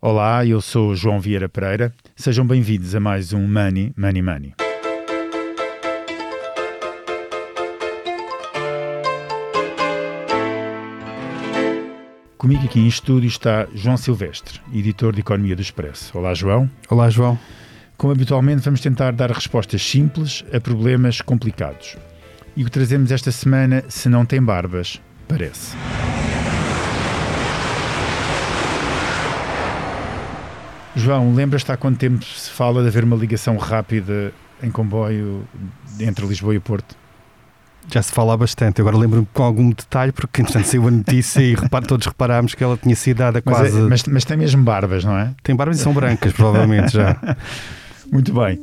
Olá, eu sou João Vieira Pereira. Sejam bem-vindos a mais um Money, Money, Money. Comigo aqui em estúdio está João Silvestre, editor de Economia do Expresso. Olá, João. Olá, João. Como habitualmente, vamos tentar dar respostas simples a problemas complicados. E o que trazemos esta semana, se não tem barbas, parece. João, lembras-te há quanto tempo se fala de haver uma ligação rápida em comboio entre Lisboa e Porto? Já se fala bastante. Agora lembro-me com algum detalhe, porque entretanto saiu a notícia e repara, todos reparámos que ela tinha sido dada Mas, quase. é, mas, mas tem mesmo barbas, não é? Tem barbas e são brancas, provavelmente já. Muito bem.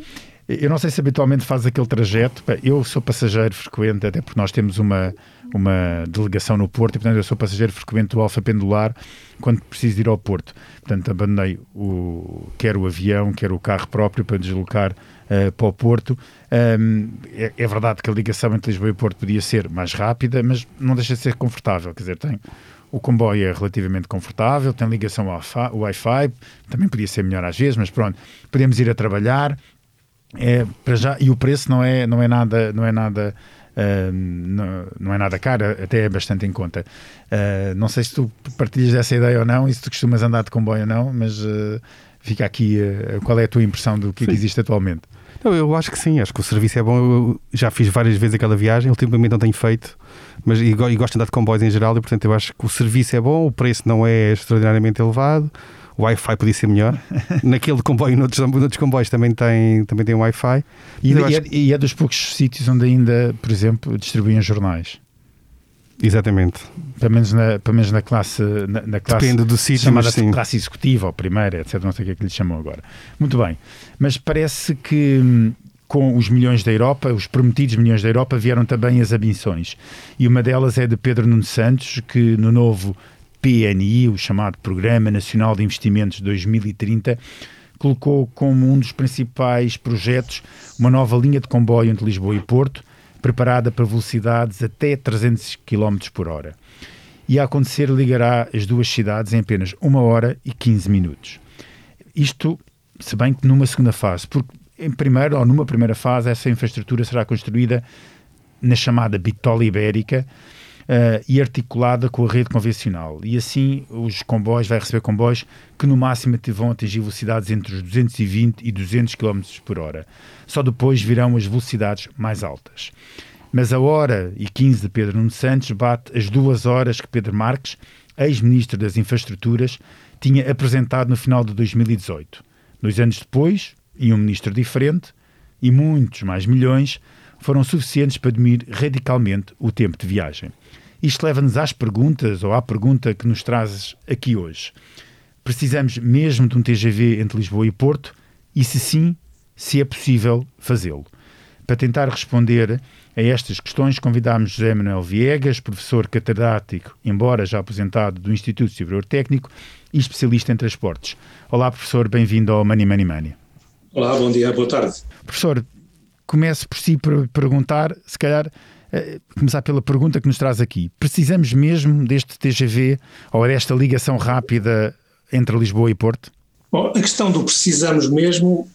Eu não sei se habitualmente faz aquele trajeto. Eu sou passageiro frequente, até porque nós temos uma, uma delegação no Porto, e portanto eu sou passageiro frequente do Alfa Pendular quando preciso ir ao Porto. Portanto, abandonei o, quer o avião, quer o carro próprio para deslocar uh, para o Porto. Um, é, é, verdade que a ligação entre Lisboa e Porto podia ser mais rápida, mas não deixa de ser confortável. Quer dizer, tem. O comboio é relativamente confortável, tem ligação ao Wi-Fi, também podia ser melhor às vezes, mas pronto, podemos ir a trabalhar, é, para já, e o preço não é, não é nada, não é nada, uh, não, não, é nada caro, até é bastante em conta. Uh, não sei se tu partilhas dessa ideia ou não, e se tu costumas andar de comboio ou não, mas uh, fica aqui qual é a tua impressão do que, é que existe atualmente? Não, eu acho que sim, acho que o serviço é bom. Eu já fiz várias vezes aquela viagem, ultimamente não tenho feito, mas e, e gosto de andar de comboios em geral, e portanto eu acho que o serviço é bom, o preço não é extraordinariamente elevado o Wi-Fi podia ser melhor. Naquele comboio, noutros, noutros comboios também tem, também tem Wi-Fi. E, e, é, e é dos poucos sítios onde ainda, por exemplo, distribuem jornais. Exatamente. Pelo menos na, pelo menos na classe. Na, na classe Depende do sítio, chamada sim. classe executiva ou primeira, etc. Não sei o que é que lhe chamam agora. Muito bem. Mas parece que hum, com os milhões da Europa, os prometidos milhões da Europa, vieram também as ambições. E uma delas é de Pedro Nuno Santos, que no novo PNI, o chamado Programa Nacional de Investimentos 2030, colocou como um dos principais projetos uma nova linha de comboio entre Lisboa e Porto, preparada para velocidades até 300 km por hora. E a acontecer ligará as duas cidades em apenas uma hora e 15 minutos. Isto, se bem que numa segunda fase, porque em primeiro ou numa primeira fase essa infraestrutura será construída na chamada Bitola Ibérica, uh, e articulada com a rede convencional. E assim os comboios, vai receber comboios que no máximo vão atingir velocidades entre os 220 e 200 km por hora. Só depois virão as velocidades mais altas. Mas a hora e 15 de Pedro Nuno Santos bate as duas horas que Pedro Marques, ex-ministro das Infraestruturas, tinha apresentado no final de 2018. Dois anos depois, e um ministro diferente, e muitos mais milhões, foram suficientes para diminuir radicalmente o tempo de viagem. Isto leva-nos às perguntas, ou à pergunta que nos trazes aqui hoje. Precisamos mesmo de um TGV entre Lisboa e Porto? E se sim, se é possível fazê-lo? Para tentar responder a estas questões, convidámos José Manuel Viegas, professor catedrático, embora já aposentado, do Instituto Superior Técnico e especialista em transportes. Olá, professor, bem-vindo ao Money Money Money. Olá, bom dia, boa tarde. Professor, comece por si por perguntar, se calhar, começar pela pergunta que nos traz aqui. Precisamos mesmo deste TGV ou desta ligação rápida entre Lisboa e Porto? Bom, a questão do precisamos mesmo,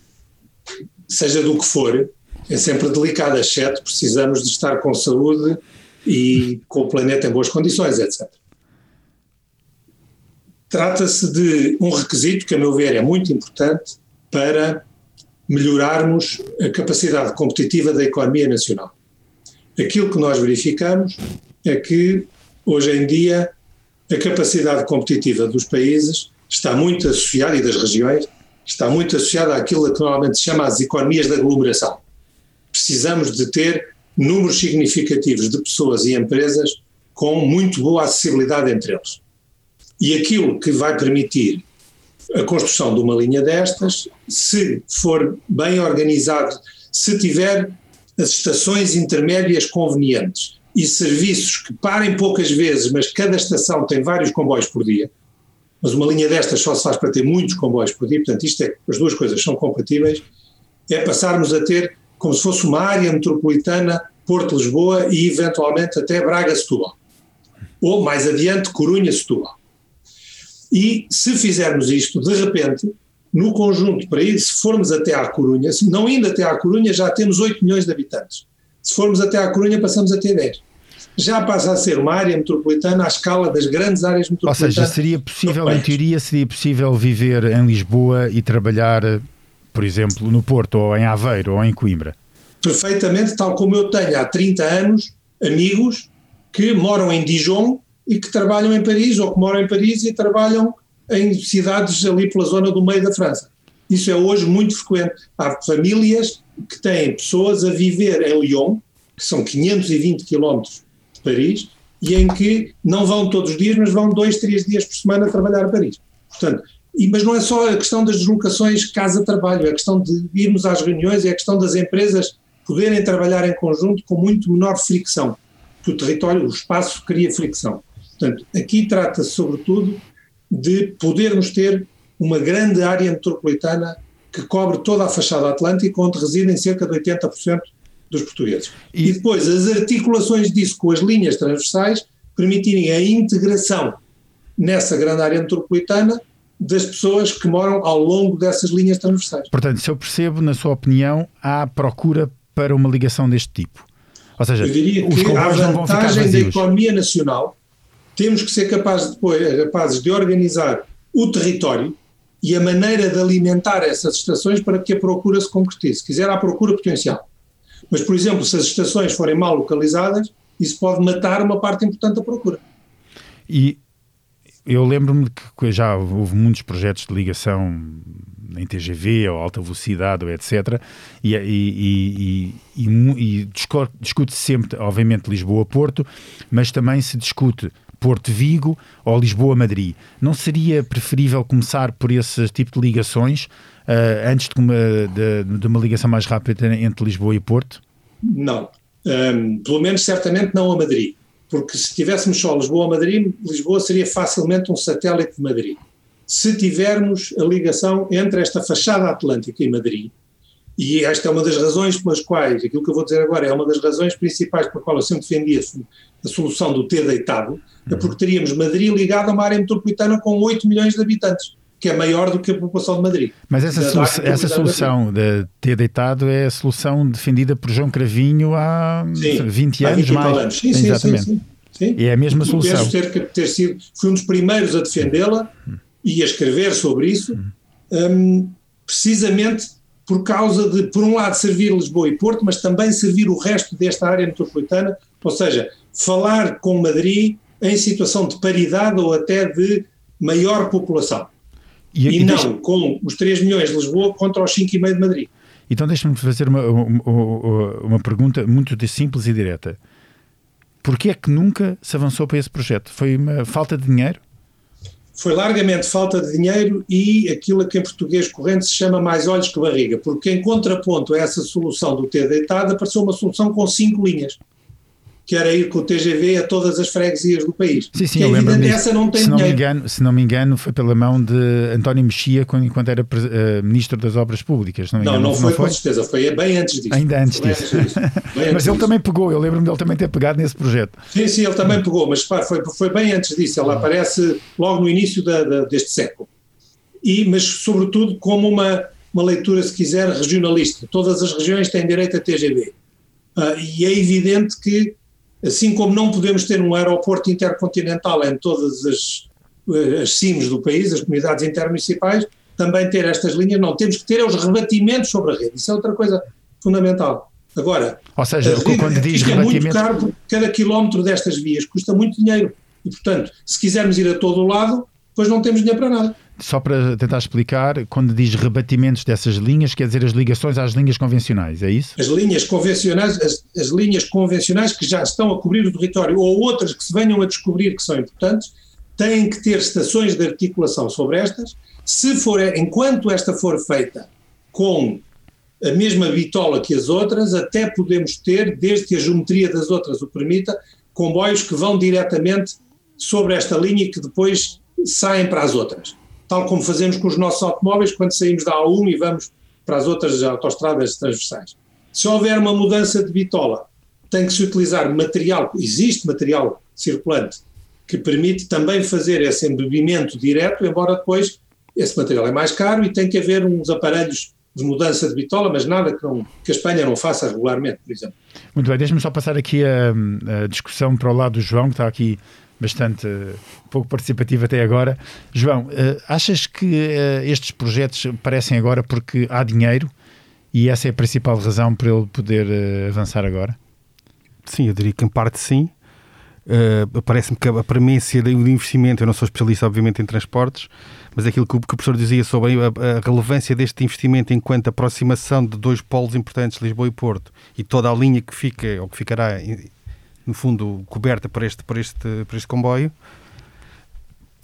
seja do que for, é sempre delicada, exceto precisamos de estar com saúde e com o planeta em boas condições, etc. Trata-se de um requisito que, a meu ver, é muito importante para melhorarmos a capacidade competitiva da economia nacional. Aquilo que nós verificamos é que, hoje em dia, a capacidade competitiva dos países está muito associada, e das regiões, está muito associada àquilo que normalmente se chama as economias de aglomeração. Precisamos de ter números significativos de pessoas e empresas com muito boa acessibilidade entre eles. E aquilo que vai permitir a construção de uma linha destas, se for bem organizado, se tiver as estações intermédias convenientes e serviços que parem poucas vezes, mas cada estação tem vários comboios por dia, mas uma linha destas só se faz para ter muitos comboios por dia, portanto isto é, as duas coisas são compatíveis, é passarmos a ter como se fosse uma área metropolitana Porto-Lisboa e eventualmente até Braga-Setúbal, ou mais adiante Corunha-Setúbal. E se fizermos isto, de repente, no conjunto, para ir, se formos até à Corunha, se não indo até à Corunha, já temos 8 milhões de habitantes. Se formos até à Corunha, passamos a ter 10. Já passa a ser uma área metropolitana à escala das grandes áreas metropolitanas. Ou seja, seria possível, em teoria, seria possível viver em Lisboa e trabalhar, por exemplo, no Porto, ou em Aveiro, ou em Coimbra? Perfeitamente, tal como eu tenho há 30 anos amigos que moram em Dijon e que trabalham em Paris, ou que moram em Paris e trabalham em cidades ali pela zona do meio da França. Isso é hoje muito frequente. Há famílias que têm pessoas a viver em Lyon, que são 520 quilómetros de Paris, e em que não vão todos os dias, mas vão dois, três dias por semana trabalhar a Paris. Portanto, e, mas não é só a questão das deslocações casa-trabalho, é a questão de irmos às reuniões, é a questão das empresas poderem trabalhar em conjunto com muito menor fricção, que o território, o espaço cria fricção. Portanto, aqui trata-se sobretudo de podermos ter uma grande área metropolitana que cobre toda a fachada atlântica, onde residem cerca de 80% dos portugueses. E, e depois as articulações disso com as linhas transversais permitirem a integração nessa grande área metropolitana das pessoas que moram ao longo dessas linhas transversais. Portanto, se eu percebo, na sua opinião, há procura para uma ligação deste tipo. Ou seja, eu diria que a vantagem da economia nacional temos que ser capazes, depois, capazes de organizar o território e a maneira de alimentar essas estações para que a procura se concretize. Se quiser, há procura potencial. Mas, por exemplo, se as estações forem mal localizadas, isso pode matar uma parte importante da procura. E eu lembro-me que já houve muitos projetos de ligação em TGV ou alta velocidade ou etc. E, e, e, e discute-se sempre, obviamente, Lisboa-Porto, mas também se discute Porto-Vigo ou Lisboa-Madrid. Não seria preferível começar por esse tipo de ligações uh, antes de uma, de, de uma ligação mais rápida entre Lisboa e Porto? Não. Um, pelo menos, certamente, não a Madrid. Porque se tivéssemos só Lisboa a Madrid, Lisboa seria facilmente um satélite de Madrid. Se tivermos a ligação entre esta fachada atlântica e Madrid, e esta é uma das razões pelas quais, aquilo que eu vou dizer agora é uma das razões principais pela qual eu sempre defendi a, solução do ter deitado, é porque teríamos Madrid ligado a uma área metropolitana com 8 milhões de habitantes que é maior do que a população de Madrid. Mas essa, solu essa solução de ter deitado é a solução defendida por João Cravinho há sim, 20 anos 20 mais. Anos. Sim, Exatamente. Sim, sim, E é a mesma solução. Penso ter, ter sido, fui um dos primeiros a defendê-la e a escrever sobre isso, um, precisamente por causa de, por um lado, servir Lisboa e Porto, mas também servir o resto desta área metropolitana, ou seja, falar com Madrid em situação de paridade ou até de maior população. E, e, e não deixa... com os 3 milhões de Lisboa contra os 5,5 de Madrid. Então deixa-me fazer uma, uma, uma, pergunta muito simples e direta. Porquê é que nunca se avançou para esse projeto? Foi uma falta de dinheiro? Foi largamente falta de dinheiro e aquilo que em português corrente se chama mais olhos que barriga, porque em contraponto a essa solução do ter deitado apareceu uma solução com cinco linhas que era ir com o TGV a todas as freguesias do país. Sim, sim, que eu lembro essa não tem se não dinheiro. Me engano, se não me engano, foi pela mão de António Mexia quando, enquanto era uh, Ministro das Obras Públicas. Não, não, engano, não, foi, não foi com certeza, foi bem antes disso. Ainda antes disso. Antes disso. mas antes ele disso. também pegou, eu lembro-me dele também ter pegado nesse projeto. Sim, sim, ele também pegou, mas pá, foi, foi bem antes disso, ele aparece logo no início da, da, deste século. E, mas sobretudo como uma, uma leitura, se quiser, regionalista. Todas as regiões têm direito a TGV. Uh, ah, e é evidente que Assim como não podemos ter um aeroporto intercontinental em todas as, as CIMs do país, as comunidades intermunicipais, também ter estas linhas, não. Temos que ter os rebatimentos sobre a rede. Isso é outra coisa fundamental. Agora, ou seja, rede, quando diz é muito caro cada quilómetro destas vias custa muito dinheiro. E, portanto, se quisermos ir a todo o lado, depois não temos dinheiro para nada só para tentar explicar, quando diz rebatimentos dessas linhas, quer dizer as ligações às linhas convencionais, é isso? As linhas convencionais, as, as, linhas convencionais que já estão a cobrir o território ou outras que se venham a descobrir que são importantes, têm que ter estações de articulação sobre estas. Se for, enquanto esta for feita com a mesma bitola que as outras, até podemos ter, desde que a geometria das outras o permita, comboios que vão diretamente sobre esta linha e que depois saem para as outras tal como fazemos com os nossos automóveis quando saímos da A1 e vamos para as outras autoestradas transversais. Se houver uma mudança de bitola, tem que se utilizar material, existe material circulante que permite também fazer esse embebimento direto, embora depois esse material é mais caro e tem que haver uns aparelhos de mudança de bitola, mas nada que, não, que a Espanha não faça regularmente, por exemplo. Muito bem, deixe-me só passar aqui a, a, discussão para o lado do João, que está aqui bastante uh, pouco participativo até agora. João, uh, achas que uh, estes projetos parecem agora porque há dinheiro e essa é a principal razão para ele poder avançar agora? Sim, eu diria que em parte sim. Parece-me que a premissa do investimento, eu não sou especialista, obviamente, em transportes, mas aquilo que o, que o professor dizia sobre a, a, relevância deste investimento enquanto aproximação de dois polos importantes, Lisboa e Porto, e toda a linha que fica, ou que ficará, no fundo, coberta por este, este, este comboio,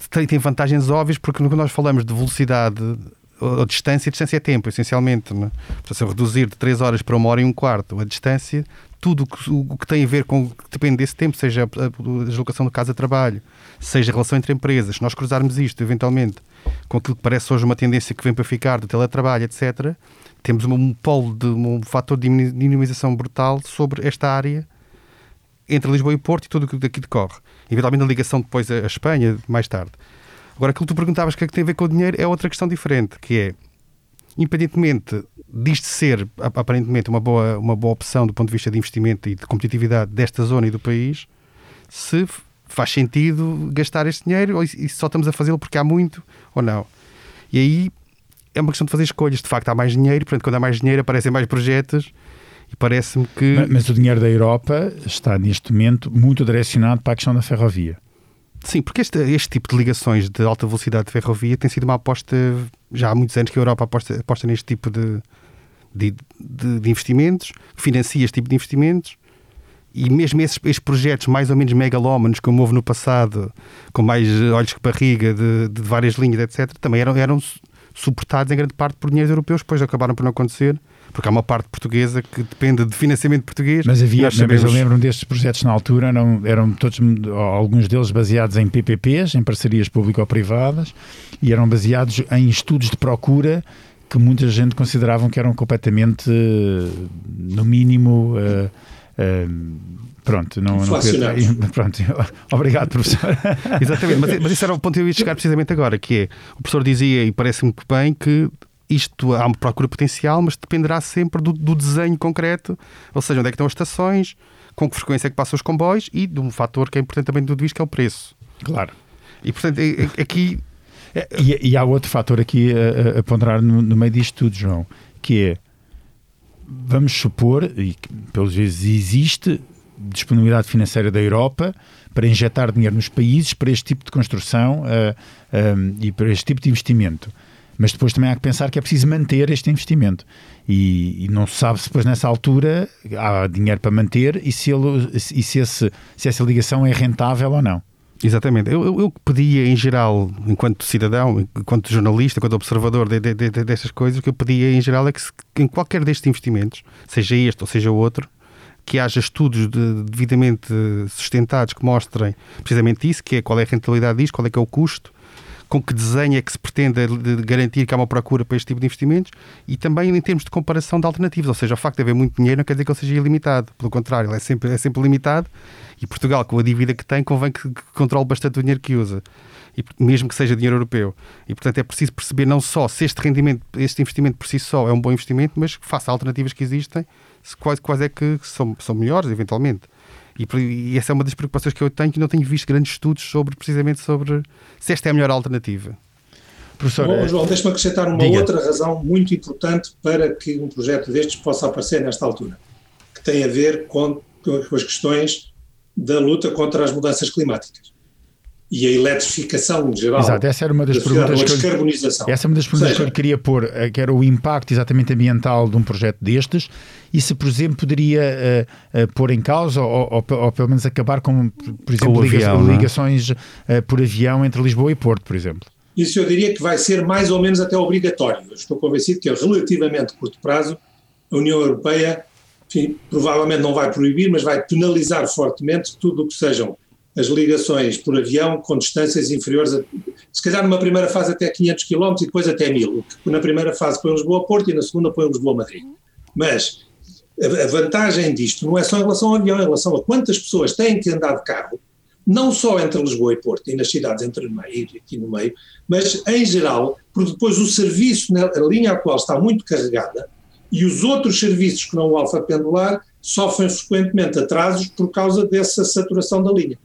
tem, tem vantagens óbvias, porque quando nós falamos de velocidade ou distância, a distância é tempo, essencialmente. É? Portanto, se eu reduzir de 3 horas para uma hora e um quarto a distância, tudo que, o que tem a ver com, depende desse tempo, seja a, a deslocação de casa-trabalho, seja a relação entre empresas, se nós cruzarmos isto, eventualmente, com aquilo que parece hoje uma tendência que vem para ficar do teletrabalho, etc., temos um polo de um fator de minimização brutal sobre esta área entre Lisboa e Porto e tudo o que daqui decorre. Eventualmente a ligação depois à Espanha, mais tarde. Agora, aquilo que tu perguntavas que é que tem a ver com o dinheiro é outra questão diferente, que é, independentemente disto ser, aparentemente, uma boa, uma boa opção do ponto de vista de investimento e de competitividade desta zona e do país, se faz sentido gastar este dinheiro ou se só estamos a fazê-lo porque há muito ou não. E aí é uma questão de fazer escolhas. De facto, há mais dinheiro, portanto, quando há mais dinheiro aparecem mais projetos e parece-me que. Mas, mas, o dinheiro da Europa está neste momento muito direcionado para a questão da ferrovia. Sim, porque este, este tipo de ligações de alta velocidade de ferrovia tem sido uma aposta já há muitos anos que a Europa aposta, aposta neste tipo de, de, de, de investimentos, financia este tipo de investimentos e mesmo esses, esses, projetos mais ou menos megalómanos, como houve no passado, com mais olhos que barriga, de, de várias linhas, etc., também eram, eram suportados em grande parte por dinheiros europeus, depois acabaram por não acontecer, porque há uma parte portuguesa que depende de financiamento português. Mas havia, sabemos... mas eu lembro destes projetos na altura, não, eram todos, alguns deles baseados em PPPs, em parcerias público-privadas, e eram baseados em estudos de procura que muita gente consideravam que eram completamente, no mínimo, uh, uh, Pronto, não, não pronto. Obrigado, professor. Exatamente, mas, mas isso era o ponto que eu ia chegar precisamente agora, que é, o professor dizia, e parece-me bem, que isto há uma procura potencial, mas dependerá sempre do, do, desenho concreto, ou seja, onde é que estão as estações, com que frequência é que passam os comboios e de um fator que é importante também de tudo isto, que é o preço. Claro. E portanto, é, é, aqui. É, e, e, há outro fator aqui a, a ponderar no, no, meio disto tudo, João, que é vamos supor, e pelos vezes existe disponibilidade financeira da Europa para injetar dinheiro nos países para este tipo de construção uh, um, e para este tipo de investimento. Mas depois também há que pensar que é preciso manter este investimento. E, e não se sabe se depois nessa altura há dinheiro para manter e se, ele, e se, esse, se essa ligação é rentável ou não. Exatamente. Eu, eu, eu pedia, em geral, enquanto cidadão, enquanto jornalista, enquanto observador de, de, de, destas coisas, o que eu pedia, em geral, é que, se, em qualquer destes investimentos, seja este ou seja outro, que haja estudos de, devidamente sustentados que mostrem precisamente isso, que é qual é a rentabilidade disto, qual é que é o custo, com que desenho é que se pretende de garantir que há uma procura para este tipo de investimentos e também em termos de comparação de alternativas, ou seja, o facto de haver muito dinheiro não quer dizer que ele seja ilimitado, pelo contrário, ele é sempre, é sempre limitado e Portugal, com a dívida que tem, convém que, controle bastante o dinheiro que usa. Mesmo que seja dinheiro europeu. E, portanto, é preciso perceber não só se este rendimento, este investimento por si só é um bom investimento, mas faça alternativas que existem quais, quais é que são, são melhores, eventualmente. E, e, essa é uma das preocupações que eu tenho, que não tenho visto grandes estudos sobre, precisamente sobre se esta é a melhor alternativa. Professor, Bom, é- João, deixe-me acrescentar uma diga. outra razão muito importante para que um projeto destes possa aparecer nesta altura, que tem a ver com, com as questões da luta contra as mudanças climáticas e a eletrificação geral. Exato, essa era uma das perguntas. Que eu, essa é uma das perguntas seja, que eu queria pôr, eh, que era o impacto exatamente ambiental de um projeto destes e se, por exemplo, poderia uh, uh, pôr em causa ou, ou, ou, pelo menos acabar com, por exemplo, com liga avião, é? ligações uh, por avião entre Lisboa e Porto, por exemplo. Isso eu diria que vai ser mais ou menos até obrigatório. Eu estou convencido que a relativamente curto prazo a União Europeia enfim, provavelmente não vai proibir, mas vai penalizar fortemente tudo o que sejam as ligações por avião com distâncias inferiores a, se calhar numa primeira fase até 500 km e depois até 1000, que na primeira fase põe Lisboa-Porto e na segunda põe Lisboa-Madrid. Mas a vantagem disto não é só em relação ao avião, é em relação a quantas pessoas têm que andar de carro não só entre Lisboa e Porto e nas cidades entre meio, aqui no meio, mas em geral, porque depois o serviço, na linha atual está muito carregada e os outros serviços que não o alfa pendular sofrem frequentemente atrasos por causa dessa saturação da linha.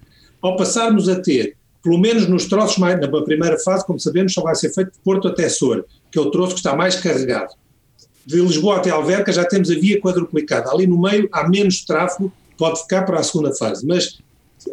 Ao passarmos a ter, pelo menos nos troços mais, na primeira fase, como sabemos, só vai ser feito de Porto até Sor, que é o troço que está mais carregado. De Lisboa até Alverca já temos a via quadruplicada. Ali no meio há menos tráfego, pode ficar para a segunda fase. Mas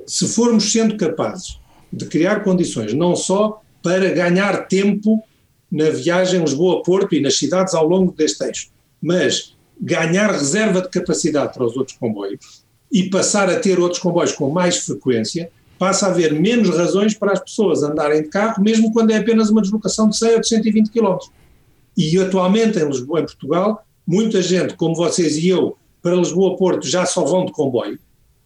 se formos sendo capazes de criar condições, não só para ganhar tempo na viagem Lisboa-Porto e nas cidades ao longo deste eixo, mas ganhar reserva de capacidade para os outros comboios e passar a ter outros comboios com mais frequência, passa a haver menos razões para as pessoas andarem de carro, mesmo quando é apenas uma deslocação de 100 ou de 120 km. E atualmente em Lisboa, em Portugal, muita gente, como vocês e eu, para Lisboa-Porto já só vão de comboio,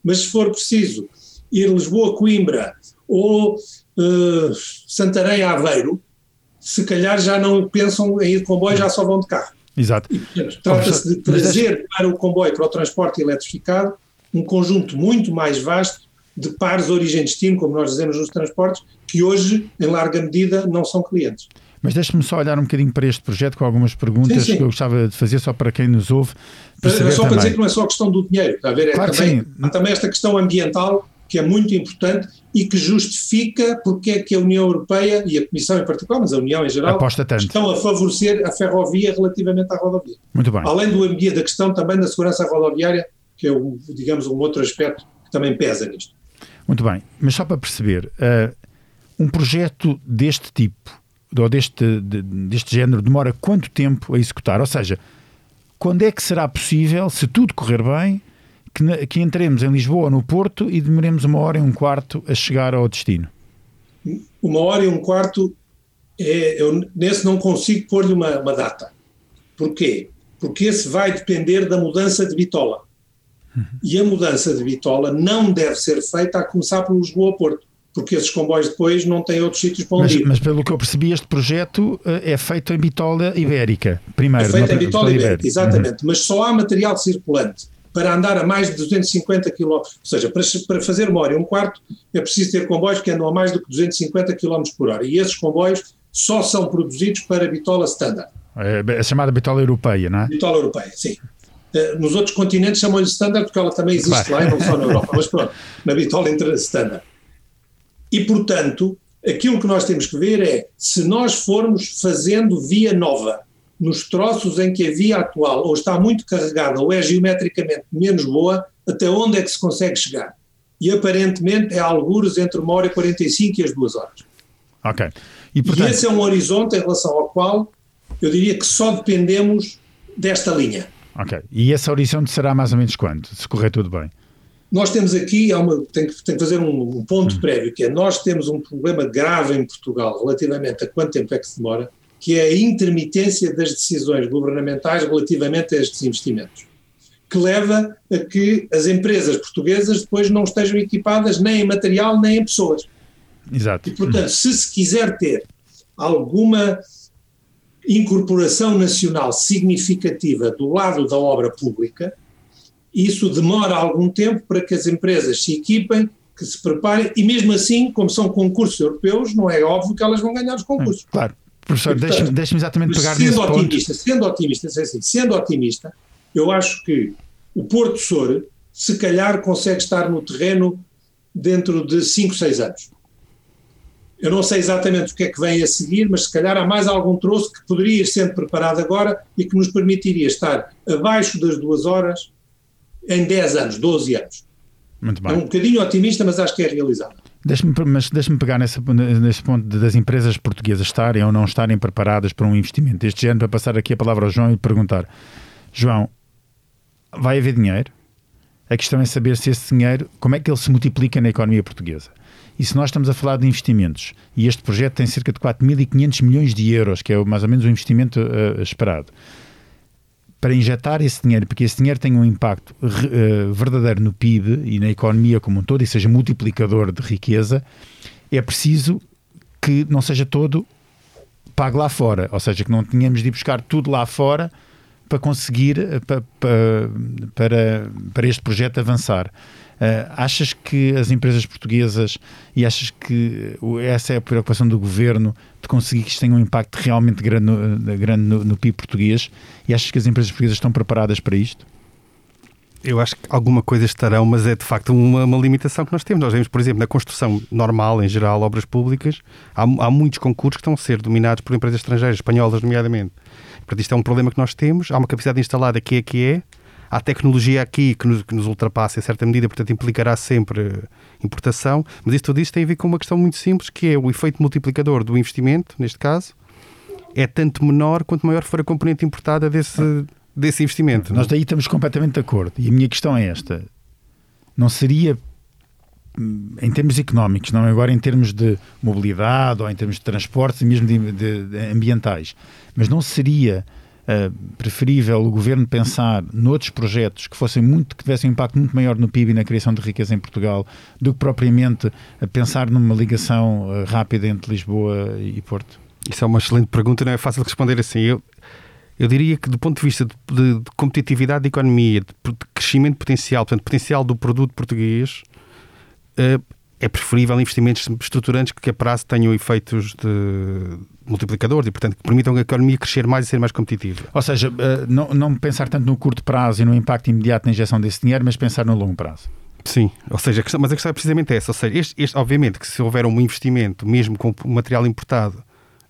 mas se for preciso ir Lisboa-Coimbra ou uh, Santarém-Aveiro, se calhar já não pensam em ir de comboio, já só vão de carro. Exato. Trata-se de trazer para o comboio, para o transporte eletrificado, um conjunto muito mais vasto de pares origem-destino, como nós dizemos nos transportes, que hoje, em larga medida, não são clientes. Mas deixe-me só olhar um bocadinho para este projeto com algumas perguntas sim, sim. que eu gostava de fazer só para quem nos ouve. Para só também. para dizer que não é só a questão do dinheiro, está a ver? É claro também, há também esta questão ambiental que é muito importante e que justifica porque é que a União Europeia e a Comissão em particular, mas a União em geral, estão a favorecer a ferrovia relativamente à rodovia. Muito bem. Além do ambiente, da questão também da segurança rodoviária, que é, um, digamos, um outro aspecto que também pesa nisto. Muito bem, mas só para perceber, uh, um projeto deste tipo ou deste, de, deste género demora quanto tempo a executar? Ou seja, quando é que será possível, se tudo correr bem, que, que entremos em Lisboa ou no Porto e demoremos uma hora e um quarto a chegar ao destino? Uma hora e um quarto, é, eu nesse não consigo pôr-lhe uma, uma data. Porquê? Porque esse vai depender da mudança de bitola. Uhum. E a mudança de bitola não deve ser feita a começar por Lisboa-Porto porque esses comboios depois não têm outros sítios para onde mas, ir. Mas pelo que eu percebi, este projeto eh, é feito em bitola ibérica, primeiro. É feito em bitola ibérica, ibérica, exatamente, uhum. mas só há material circulante para andar a mais de 250 km, ou seja, para, para fazer uma hora e um quarto é preciso ter comboios que andam a mais do que 250 km por hora, e esses comboios só são produzidos para bitola standard. É a chamada bitola europeia, não é? Bitola europeia, sim. Eh, nos outros continentes chamam-lhe standard porque ela também existe claro. lá e não só na Europa, mas pronto, na bitola standard. E, portanto, aquilo que nós temos que ver é se nós formos fazendo via nova nos troços em que a via atual ou está muito carregada ou é geometricamente menos boa, até onde é que se consegue chegar? E aparentemente é algures entre uma hora e 45 e as duas horas. Ok. E, portanto, e esse é um horizonte em relação ao qual eu diria que só dependemos desta linha. Ok. E esse horizonte será mais ou menos quando, se correr tudo bem? Nós temos aqui, uma, tenho, que, tenho que fazer um, um ponto hum. prévio, que é nós temos um problema grave em Portugal relativamente a quanto tempo é que se demora, que é a intermitência das decisões governamentais relativamente a estes investimentos, que leva a que as empresas portuguesas depois não estejam equipadas nem em material nem em pessoas. Exato. E, portanto, se se quiser ter alguma incorporação nacional significativa do lado da obra pública, isso demora algum tempo para que as empresas se equipem, que se preparem, e mesmo assim, como são concursos europeus, não é óbvio que elas vão ganhar os concursos. Claro. Professor, deixe-me deixe exatamente pegar sendo nesse otimista, ponto. Sendo otimista, assim, sendo otimista, eu acho que o Porto Sor, se calhar, consegue estar no terreno dentro de 5, 6 anos. Eu não sei exatamente o que é que vem a seguir, mas se calhar há mais algum troço que poderia ir sendo preparado agora e que nos permitiria estar abaixo das duas horas em 10 anos, 12 anos. Muito bem. É um bocadinho otimista, mas acho que é realizável. Deixe-me, mas deixe-me pegar nesse, nesse ponto das empresas portuguesas estarem ou não estarem preparadas para um investimento deste género, para passar aqui a palavra ao João e perguntar: João, vai haver dinheiro? A questão é saber se esse dinheiro, como é que ele se multiplica na economia portuguesa. E se nós estamos a falar de investimentos, e este projeto tem cerca de 4.500 milhões de euros, que é mais ou menos o investimento uh, esperado, para injetar esse dinheiro, porque esse dinheiro tem um impacto uh, verdadeiro no PIB e na economia como um todo, e seja multiplicador de riqueza, é preciso que não seja todo pago lá fora, ou seja, que não tenhamos de ir buscar tudo lá fora para conseguir para, para, para, para este projeto avançar. Uh, achas que as empresas portuguesas e achas que essa é a preocupação do governo de conseguir que isto tenha um impacto realmente grande no, grande no, no PIB português e achas que as empresas portuguesas estão preparadas para isto? Eu acho que alguma coisa estarão, mas é de facto uma, uma, limitação que nós temos. Nós vemos, por exemplo, na construção normal, em geral, obras públicas, há, há muitos concursos que estão a ser dominados por empresas estrangeiras, espanholas, nomeadamente. Portanto, isto é um problema que nós temos. Há uma capacidade instalada que é que é. Há tecnologia aqui que nos, que nos ultrapassa em certa medida, portanto, implicará sempre importação. Mas isto tudo isto tem a ver com uma questão muito simples, que é o efeito multiplicador do investimento, neste caso, é tanto menor quanto maior for a componente importada desse desse investimento. Nós daí estamos completamente de acordo. E a minha questão é esta: não seria em termos económicos, não agora em termos de mobilidade ou em termos de transportes e mesmo de, de, de ambientais, mas não seria uh, preferível o governo pensar noutros projetos que fossem muito que tivessem um impacto muito maior no PIB e na criação de riqueza em Portugal do que propriamente a pensar numa ligação uh, rápida entre Lisboa e Porto? Isso é uma excelente pergunta, não é fácil de responder assim. Eu, eu diria que do ponto de vista de, de, de competitividade da economia, de, de, crescimento potencial, portanto, potencial do produto português, é preferível investimentos estruturantes que a prazo tenham efeitos de multiplicadores e, portanto, que permitam a economia crescer mais e ser mais competitiva. Ou seja, uh, não, não pensar tanto no curto prazo e no impacto imediato na injeção desse dinheiro, mas pensar no longo prazo. Sim, ou seja, a questão, mas a questão é precisamente essa. Ou seja, este, este, obviamente que se houver um investimento, mesmo com material importado,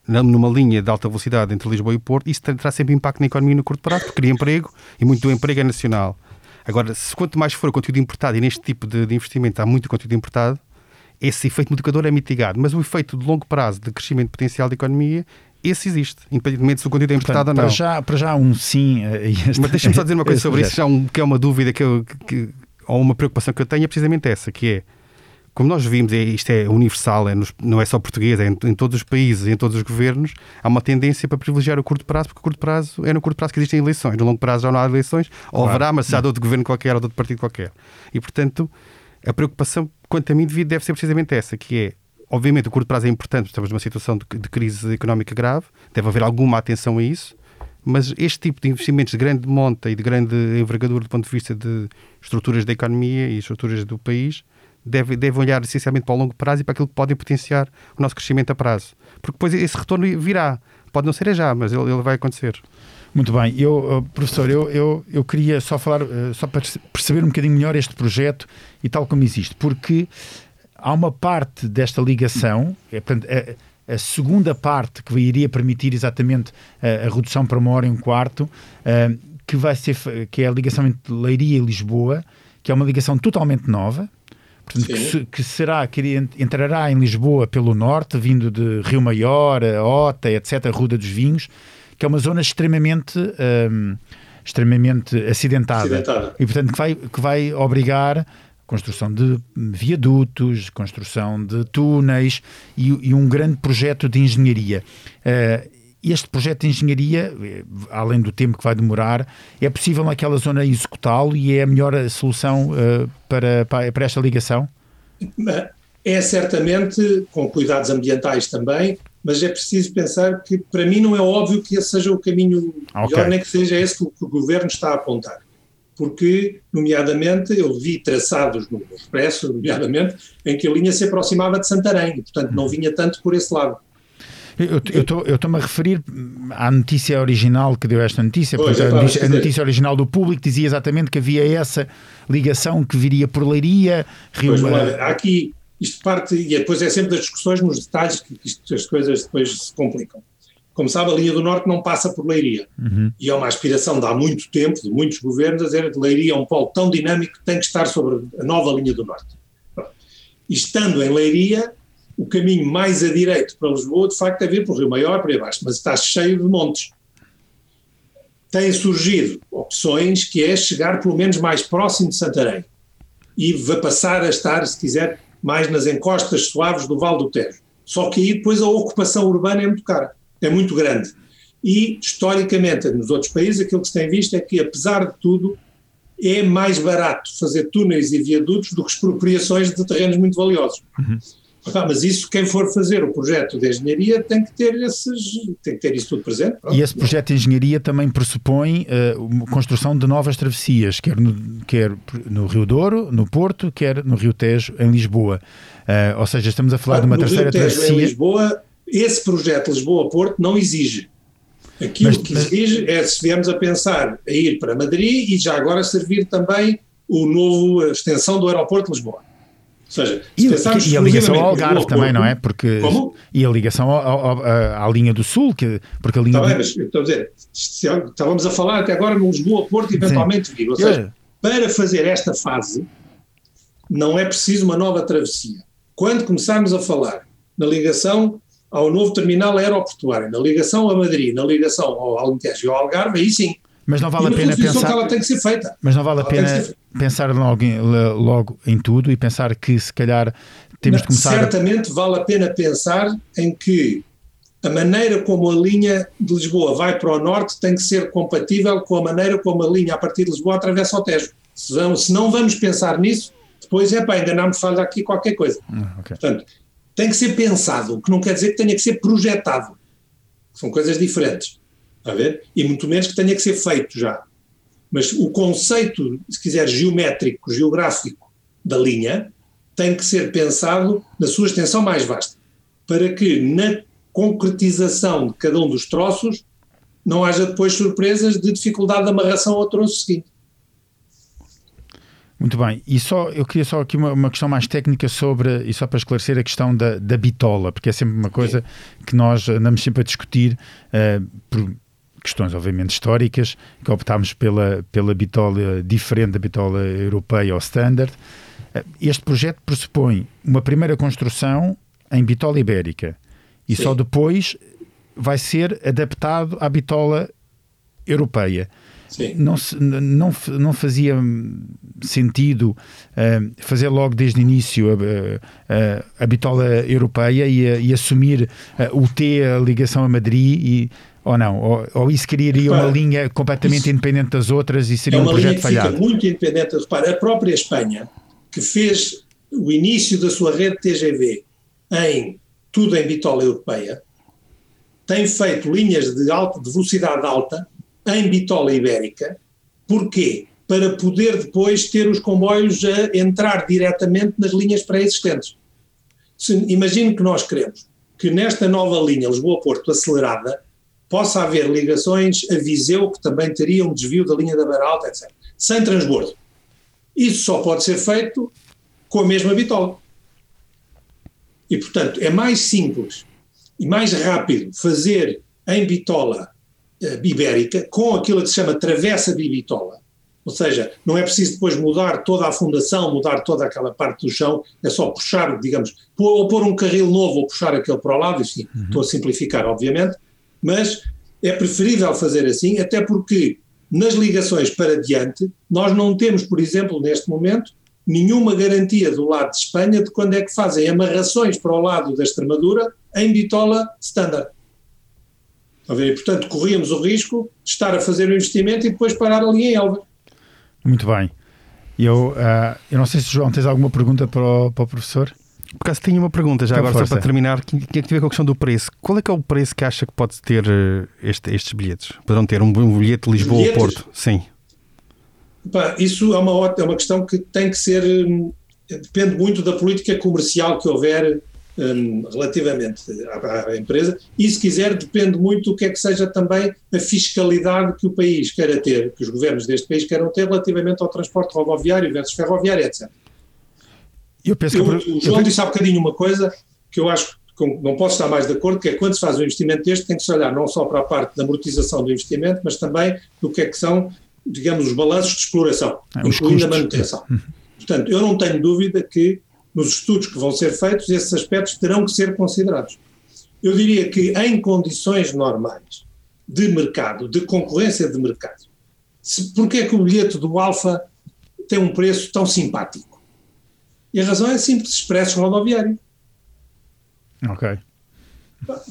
numa linha de alta velocidade entre Lisboa e Porto, isso terá sempre impacto na economia no curto prazo, porque cria emprego e muito do emprego é nacional. Agora, se quanto mais for o conteúdo importado, e neste tipo de, de investimento há muito conteúdo importado, esse efeito multiplicador é mitigado. Mas o efeito de longo prazo de crescimento potencial da economia, esse existe, independentemente se o conteúdo é importado ou não. Para já, para já um sim. Este, Mas deixa-me só dizer uma coisa sobre isso, já um, que é uma dúvida que, eu, que, ou uma preocupação que eu tenho, é precisamente essa, que é como nós vimos, é, isto é universal, é nos, não é só português, é em, em, todos os países, em todos os governos, há uma tendência para privilegiar o curto prazo, porque o curto prazo é no curto prazo que existem eleições. No longo prazo já não há eleições, ou haverá, mas já de outro governo qualquer ou de outro partido qualquer. E, portanto, a preocupação, quanto a mim, deve ser precisamente essa, que é, obviamente, o curto prazo é importante, estamos numa situação de, de crise económica grave, deve haver alguma atenção a isso, mas este tipo de investimentos de grande monta e de grande envergadura do ponto de vista de estruturas da economia e estruturas do país deve, deve olhar essencialmente para o longo prazo e para aquilo que pode potenciar o nosso crescimento a prazo. Porque depois esse retorno virá. Pode não ser já, mas ele, ele vai acontecer. Muito bem. Eu, professor, eu, eu, eu queria só falar, eh, só para perceber um bocadinho melhor este projeto e tal como existe, porque há uma parte desta ligação, é, portanto, a, segunda parte que iria permitir exatamente a, a, redução para uma hora e um quarto, uh, que vai ser, que é a ligação entre Leiria e Lisboa, que é uma ligação totalmente nova, Portanto, que, que, será que entrará em Lisboa pelo norte, vindo de Rio Maior, Ota, etc., Ruda dos Vinhos, que é uma zona extremamente, um, extremamente acidentada. acidentada. E, portanto, que vai, que vai obrigar construção de viadutos, construção de túneis e, e um grande projeto de engenharia. Uh, este projeto de engenharia, eh, além do tempo que vai demorar, é possível naquela zona executá-lo e é a melhor solução uh, para, para esta ligação? É certamente, com cuidados ambientais também, mas é preciso pensar que, para mim, não é óbvio que esse seja o caminho okay. melhor, nem que seja esse que o governo está a apontar. Porque, nomeadamente, eu vi traçados no Expresso, nomeadamente, em que a linha se aproximava de Santarém, e, portanto, não vinha tanto por esse lado. Eu estou-me a referir à notícia original que deu esta notícia, pois, a, notícia, a notícia original do público dizia exatamente que havia essa ligação que viria por Leiria, Rio... Pois, olha, aqui, isto parte, e depois é sempre das discussões nos detalhes que isto, as coisas depois se complicam. Como sabe, a linha do Norte não passa por Leiria. Uhum. E é uma aspiração de há muito tempo, de muitos governos, a dizer que Leiria é um polo tão dinâmico que tem que estar sobre a nova linha do Norte. Estando em Leiria, o caminho mais a direito para Lisboa, de facto, é vir para o Rio Maior, para baixo, mas está cheio de montes. Têm surgido opções que é chegar pelo menos mais próximo de Santarém e vai passar a estar, se quiser, mais nas encostas suaves do Vale do Tejo. Só que aí depois a ocupação urbana é muito cara, é muito grande. E, historicamente, nos outros países, aquilo que se tem visto é que, apesar de tudo, é mais barato fazer túneis e viadutos do que expropriações de terrenos muito valiosos. Uhum. Ah, mas isso, quem for fazer o projeto de engenharia tem que ter, esses, tem que ter isso tudo presente. E esse projeto de engenharia também pressupõe uh, a construção de novas travessias, quer no, quer no Rio Douro, no Porto, quer no Rio Tejo, em Lisboa. Uh, ou seja, estamos a falar ah, de uma terceira Rio Tejo, travessia. Em Lisboa, esse projeto Lisboa-Porto não exige. Aquilo mas, que exige é se viemos a pensar a ir para Madrid e já agora servir também o novo a extensão do aeroporto de Lisboa. Seja, e, e a ligação ao Algarve também, não é? Porque, Como? E a ligação ao, ao, à, à linha do Sul, que, porque a linha. Está bem, mas estou a dizer, estávamos a falar até agora no Lisboa-Porto, eventualmente vir. Ou seja, para fazer esta fase, não é preciso uma nova travessia. Quando começarmos a falar na ligação ao novo terminal aeroportuário, na ligação a Madrid, na ligação ao Alentejo e ao Algarve, aí sim. Mas não vale a pena pensar. Que ela tem que ser feita. Mas não vale ela a pena pensar logo em, logo em tudo e pensar que se calhar temos de começar. Certamente a... vale a pena pensar em que a maneira como a linha de Lisboa vai para o norte tem que ser compatível com a maneira como a linha a partir de Lisboa atravessa o Tejo. Se, vamos, se não vamos pensar nisso, depois é para enganar-me, falha aqui qualquer coisa. Ah, okay. Portanto, tem que ser pensado, o que não quer dizer que tenha que ser projetado. São coisas diferentes. A ver? E muito menos que tenha que ser feito já. Mas o conceito, se quiser, geométrico, geográfico da linha tem que ser pensado na sua extensão mais vasta, para que na concretização de cada um dos troços não haja depois surpresas de dificuldade de amarração ao troço seguinte. Muito bem, e só eu queria só aqui uma, uma, questão mais técnica sobre, e só para esclarecer a questão da, da bitola, porque é sempre uma coisa que nós andamos sempre a discutir uh, por questões obviamente históricas, que optámos pela, pela bitola diferente da bitola europeia ou standard. Uh, este projeto pressupõe uma primeira construção em bitola ibérica e Sim. só depois vai ser adaptado à bitola europeia. Não, não, não fazia sentido uh, fazer logo desde o início a, a, a bitola europeia e, e assumir uh, o T, a ligação a Madrid e, ou não? Ou, ou isso criaria repara, uma linha completamente isso, independente das outras e seria é um projeto falhado? Fica muito independente. Repara, a própria Espanha, que fez o início da sua rede TGV em tudo em bitola europeia, tem feito linhas de alta de velocidade alta em bitola ibérica. Porquê? Para poder depois ter os comboios a entrar diretamente nas linhas pré-existentes. Imagino que nós queremos que nesta nova linha Lisboa-Porto acelerada possa haver ligações a Viseu que também teria um desvio da linha da Beira Alta, etc. Sem transbordo. Isso só pode ser feito com a mesma bitola. E, portanto, é mais simples e mais rápido fazer em bitola uh, ibérica com aquilo que se chama travessa bibitola. Ou seja, não é preciso depois mudar toda a fundação, mudar toda aquela parte do chão, é só puxar, digamos, ou pôr um carril novo ou puxar aquele para o lado, enfim, uhum. estou a simplificar, obviamente, mas é preferível fazer assim, até porque nas ligações para diante, nós não temos, por exemplo, neste momento, nenhuma garantia do lado de Espanha de quando é que fazem amarrações para o lado da Extremadura em bitola standard. E, portanto, corríamos o risco de estar a fazer o investimento e depois parar ali em Elva. Muito bem. Eu, uh, eu não sei se, João, tens alguma pergunta para o, para o professor? Por acaso tinha uma pergunta já agora, só para terminar, que tinha que ver com a questão do preço. Qual é que é o preço que acha que pode ter eh, este, estes bilhetes? Poderão ter um, um bilhete de Lisboa ou Porto? Sim. Pá, isso é uma, é uma questão que tem que ser. Hum, depende muito da política comercial que houver um, relativamente à, à, empresa, e se quiser, depende muito do que é que seja também a fiscalidade que o país queira ter, que os governos deste país queiram ter relativamente ao transporte rodoviário versus ferroviário, etc. Eu penso eu, que... O João eu... disse há bocadinho uma coisa que eu acho que não posso estar mais de acordo, que é quando se faz um investimento deste, tem que se olhar não só para a parte da amortização do investimento, mas também do que é que são, digamos, os balanços de exploração, ah, incluindo a manutenção. Uhum. Portanto, eu não tenho dúvida que nos estudos que vão ser feitos, esses aspectos terão que ser considerados. Eu diria que em condições normais de mercado, de concorrência de mercado, se, porque é que o bilhete do Alfa tem um preço tão simpático? E a razão é simples, expresso rodoviário. Ok.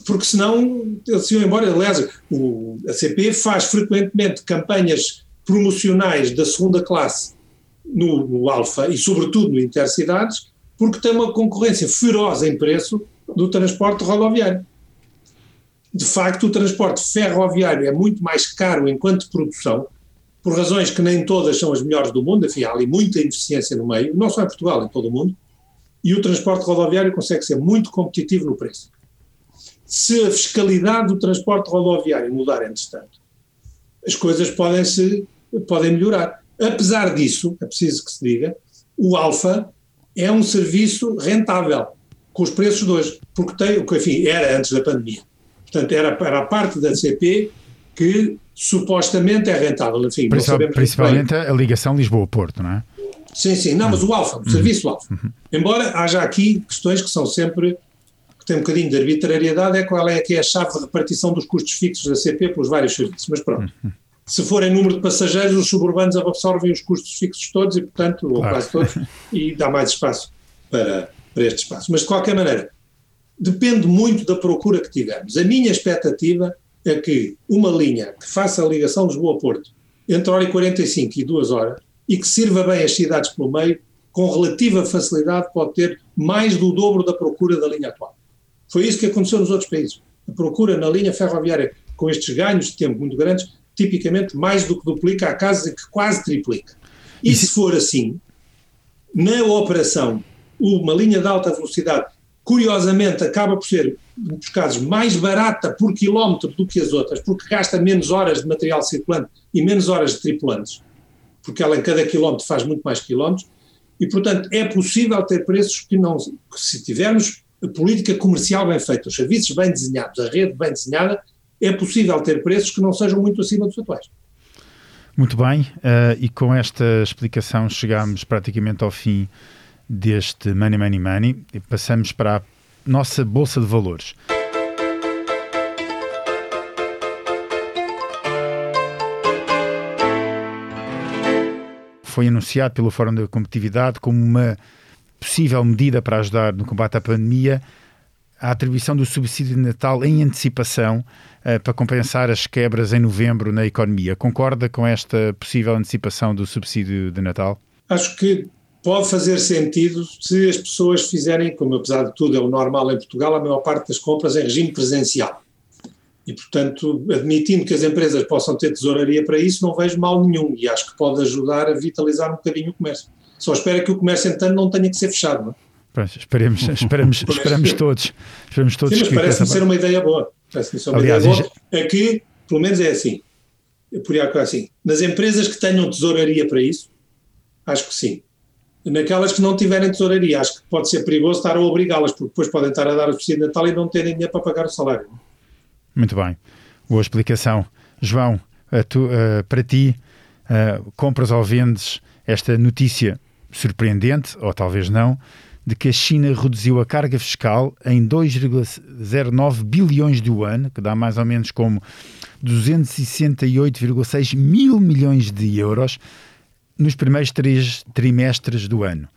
Porque senão eles iam embora. Aliás, o, a CP faz frequentemente campanhas promocionais da segunda classe no, no Alfa e sobretudo no Intercidades, porque tem uma concorrência feroz em preço do transporte rodoviário. De facto, o transporte ferroviário é muito mais caro enquanto produção, por razões que nem todas são as melhores do mundo, enfim, há ali muita ineficiência no meio, não só em Portugal, em todo o mundo, e o transporte rodoviário consegue ser muito competitivo no preço. Se a fiscalidade do transporte rodoviário mudar, entretanto, as coisas podem, -se, podem melhorar. Apesar disso, é preciso que se diga, o Alfa é um serviço rentável com os preços de hoje, porque tem, enfim, era antes da pandemia. Portanto, era, era a parte da CP que supostamente é rentável. Enfim, Principal, principalmente a ligação Lisboa-Porto, não é? Sim, sim. Não, mas o Alfa, o uhum. serviço Alfa. Uhum. Embora haja aqui questões que são sempre que tem um bocadinho de arbitrariedade, é qual é que é a chave de repartição dos custos fixos da CP pelos vários serviços. Mas pronto. Uhum. Se for em número de passageiros, os suburbanos absorvem os custos fixos todos e, portanto, claro. ou quase todos, e dá mais espaço para, para este espaço. Mas, de qualquer maneira, depende muito da procura que tivermos. A minha expectativa é que uma linha que faça a ligação Lisboa-Porto entre hora e 45 e 2 horas e que sirva bem as cidades pelo meio, com relativa facilidade pode ter mais do dobro da procura da linha atual. Foi isso que aconteceu nos outros países. A procura na linha ferroviária, com estes ganhos de tempo muito grandes, tipicamente mais do que duplica, há casos em que quase triplica. E se for assim, na operação, uma linha de alta velocidade, curiosamente, acaba por ser, nos casos, mais barata por quilómetro do que as outras, porque gasta menos horas de material circulante e menos horas de tripulantes, porque ela em cada quilómetro faz muito mais quilómetros, e, portanto, é possível ter preços que não, que se tivermos a política comercial bem feita, os serviços bem desenhados, a rede bem desenhada, é possível ter preços que não sejam muito acima dos atuais. Muito bem, uh, e com esta explicação chegamos praticamente ao fim deste Money Money Money e passamos para a nossa Bolsa de Valores. Foi anunciado pelo Fórum da Competitividade como uma possível medida para ajudar no combate à pandemia a atribuição do subsídio de Natal em antecipação uh, para compensar as quebras em novembro na economia. Concorda com esta possível antecipação do subsídio de Natal? Acho que pode fazer sentido se as pessoas fizerem, como apesar de tudo é o normal em Portugal, a maior parte das compras em regime presencial. E, portanto, admitindo que as empresas possam ter tesouraria para isso, não vejo mal nenhum e acho que pode ajudar a vitalizar um bocadinho o comércio. Só espero que o comércio, entanto, não tenha que ser fechado. Não é? Pois, esperemos, esperamos, esperamos todos. Esperamos todos Sim, mas parece-me ser uma ideia boa. Parece-me ser uma Aliás, ideia boa. Aqui, pelo menos é assim. Por aí assim. Nas empresas que tenham tesouraria para isso, acho que sim. Naquelas que não tiverem tesouraria, acho que pode ser perigoso estar a obrigá-las, porque depois podem estar a dar o subsídio de Natal e não terem dinheiro para pagar o salário. Muito bem. Boa explicação. João, tu, uh, para ti, uh, compras ou vendes esta notícia surpreendente, ou talvez não, de que a China reduziu a carga fiscal em 2,09 bilhões de yuan, que dá mais ou menos como 268,6 mil milhões de euros, nos primeiros três trimestres do ano.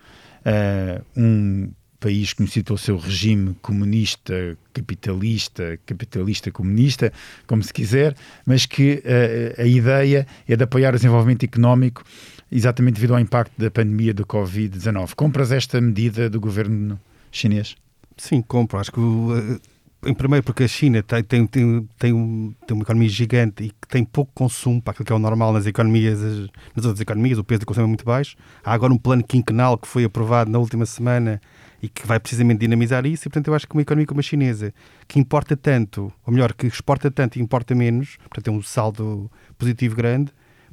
Uh, um país conhecido pelo seu regime comunista, capitalista, capitalista comunista, como se quiser, mas que uh, a ideia é de apoiar o desenvolvimento económico exatamente devido ao impacto da pandemia do Covid-19. Compras esta medida do governo chinês? Sim, compro. Acho que, eh, em primeiro, porque a China tem, tem, tem, tem, um, tem uma economia gigante e que tem pouco consumo para aquilo que é o normal nas economias, nas outras economias, o peso de consumo é muito baixo. Há agora um plano quinquenal que foi aprovado na última semana e que vai precisamente dinamizar isso, e portanto eu acho que uma economia como a chinesa, que importa tanto, ou melhor, que exporta tanto e importa menos, portanto tem um saldo positivo grande,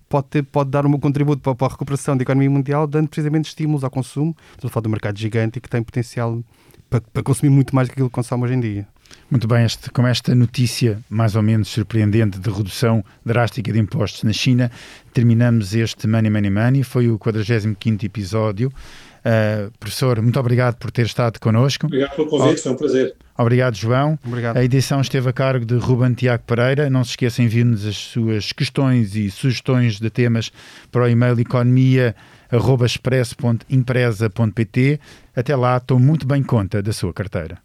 pode, ter, pode dar um contributo para, para, a recuperação da economia mundial, dando precisamente estímulos ao consumo. Estou a falar de um mercado gigante e que tem potencial para, para consumir muito mais do que aquilo que consome hoje em dia. Muito bem, este, com esta notícia mais ou menos surpreendente de redução drástica de impostos na China, terminamos este Money Money Money. Foi o 45 episódio. Uh, professor, muito obrigado por ter estado connosco. Obrigado pelo convite, foi um prazer. Obrigado, João. Obrigado. A edição esteve a cargo de Ruben Tiago Pereira. Não se esqueçam, enviar-nos as suas questões e sugestões de temas para o e-mail economia.express.empresa.pt. Até lá, estou muito bem conta da sua carteira.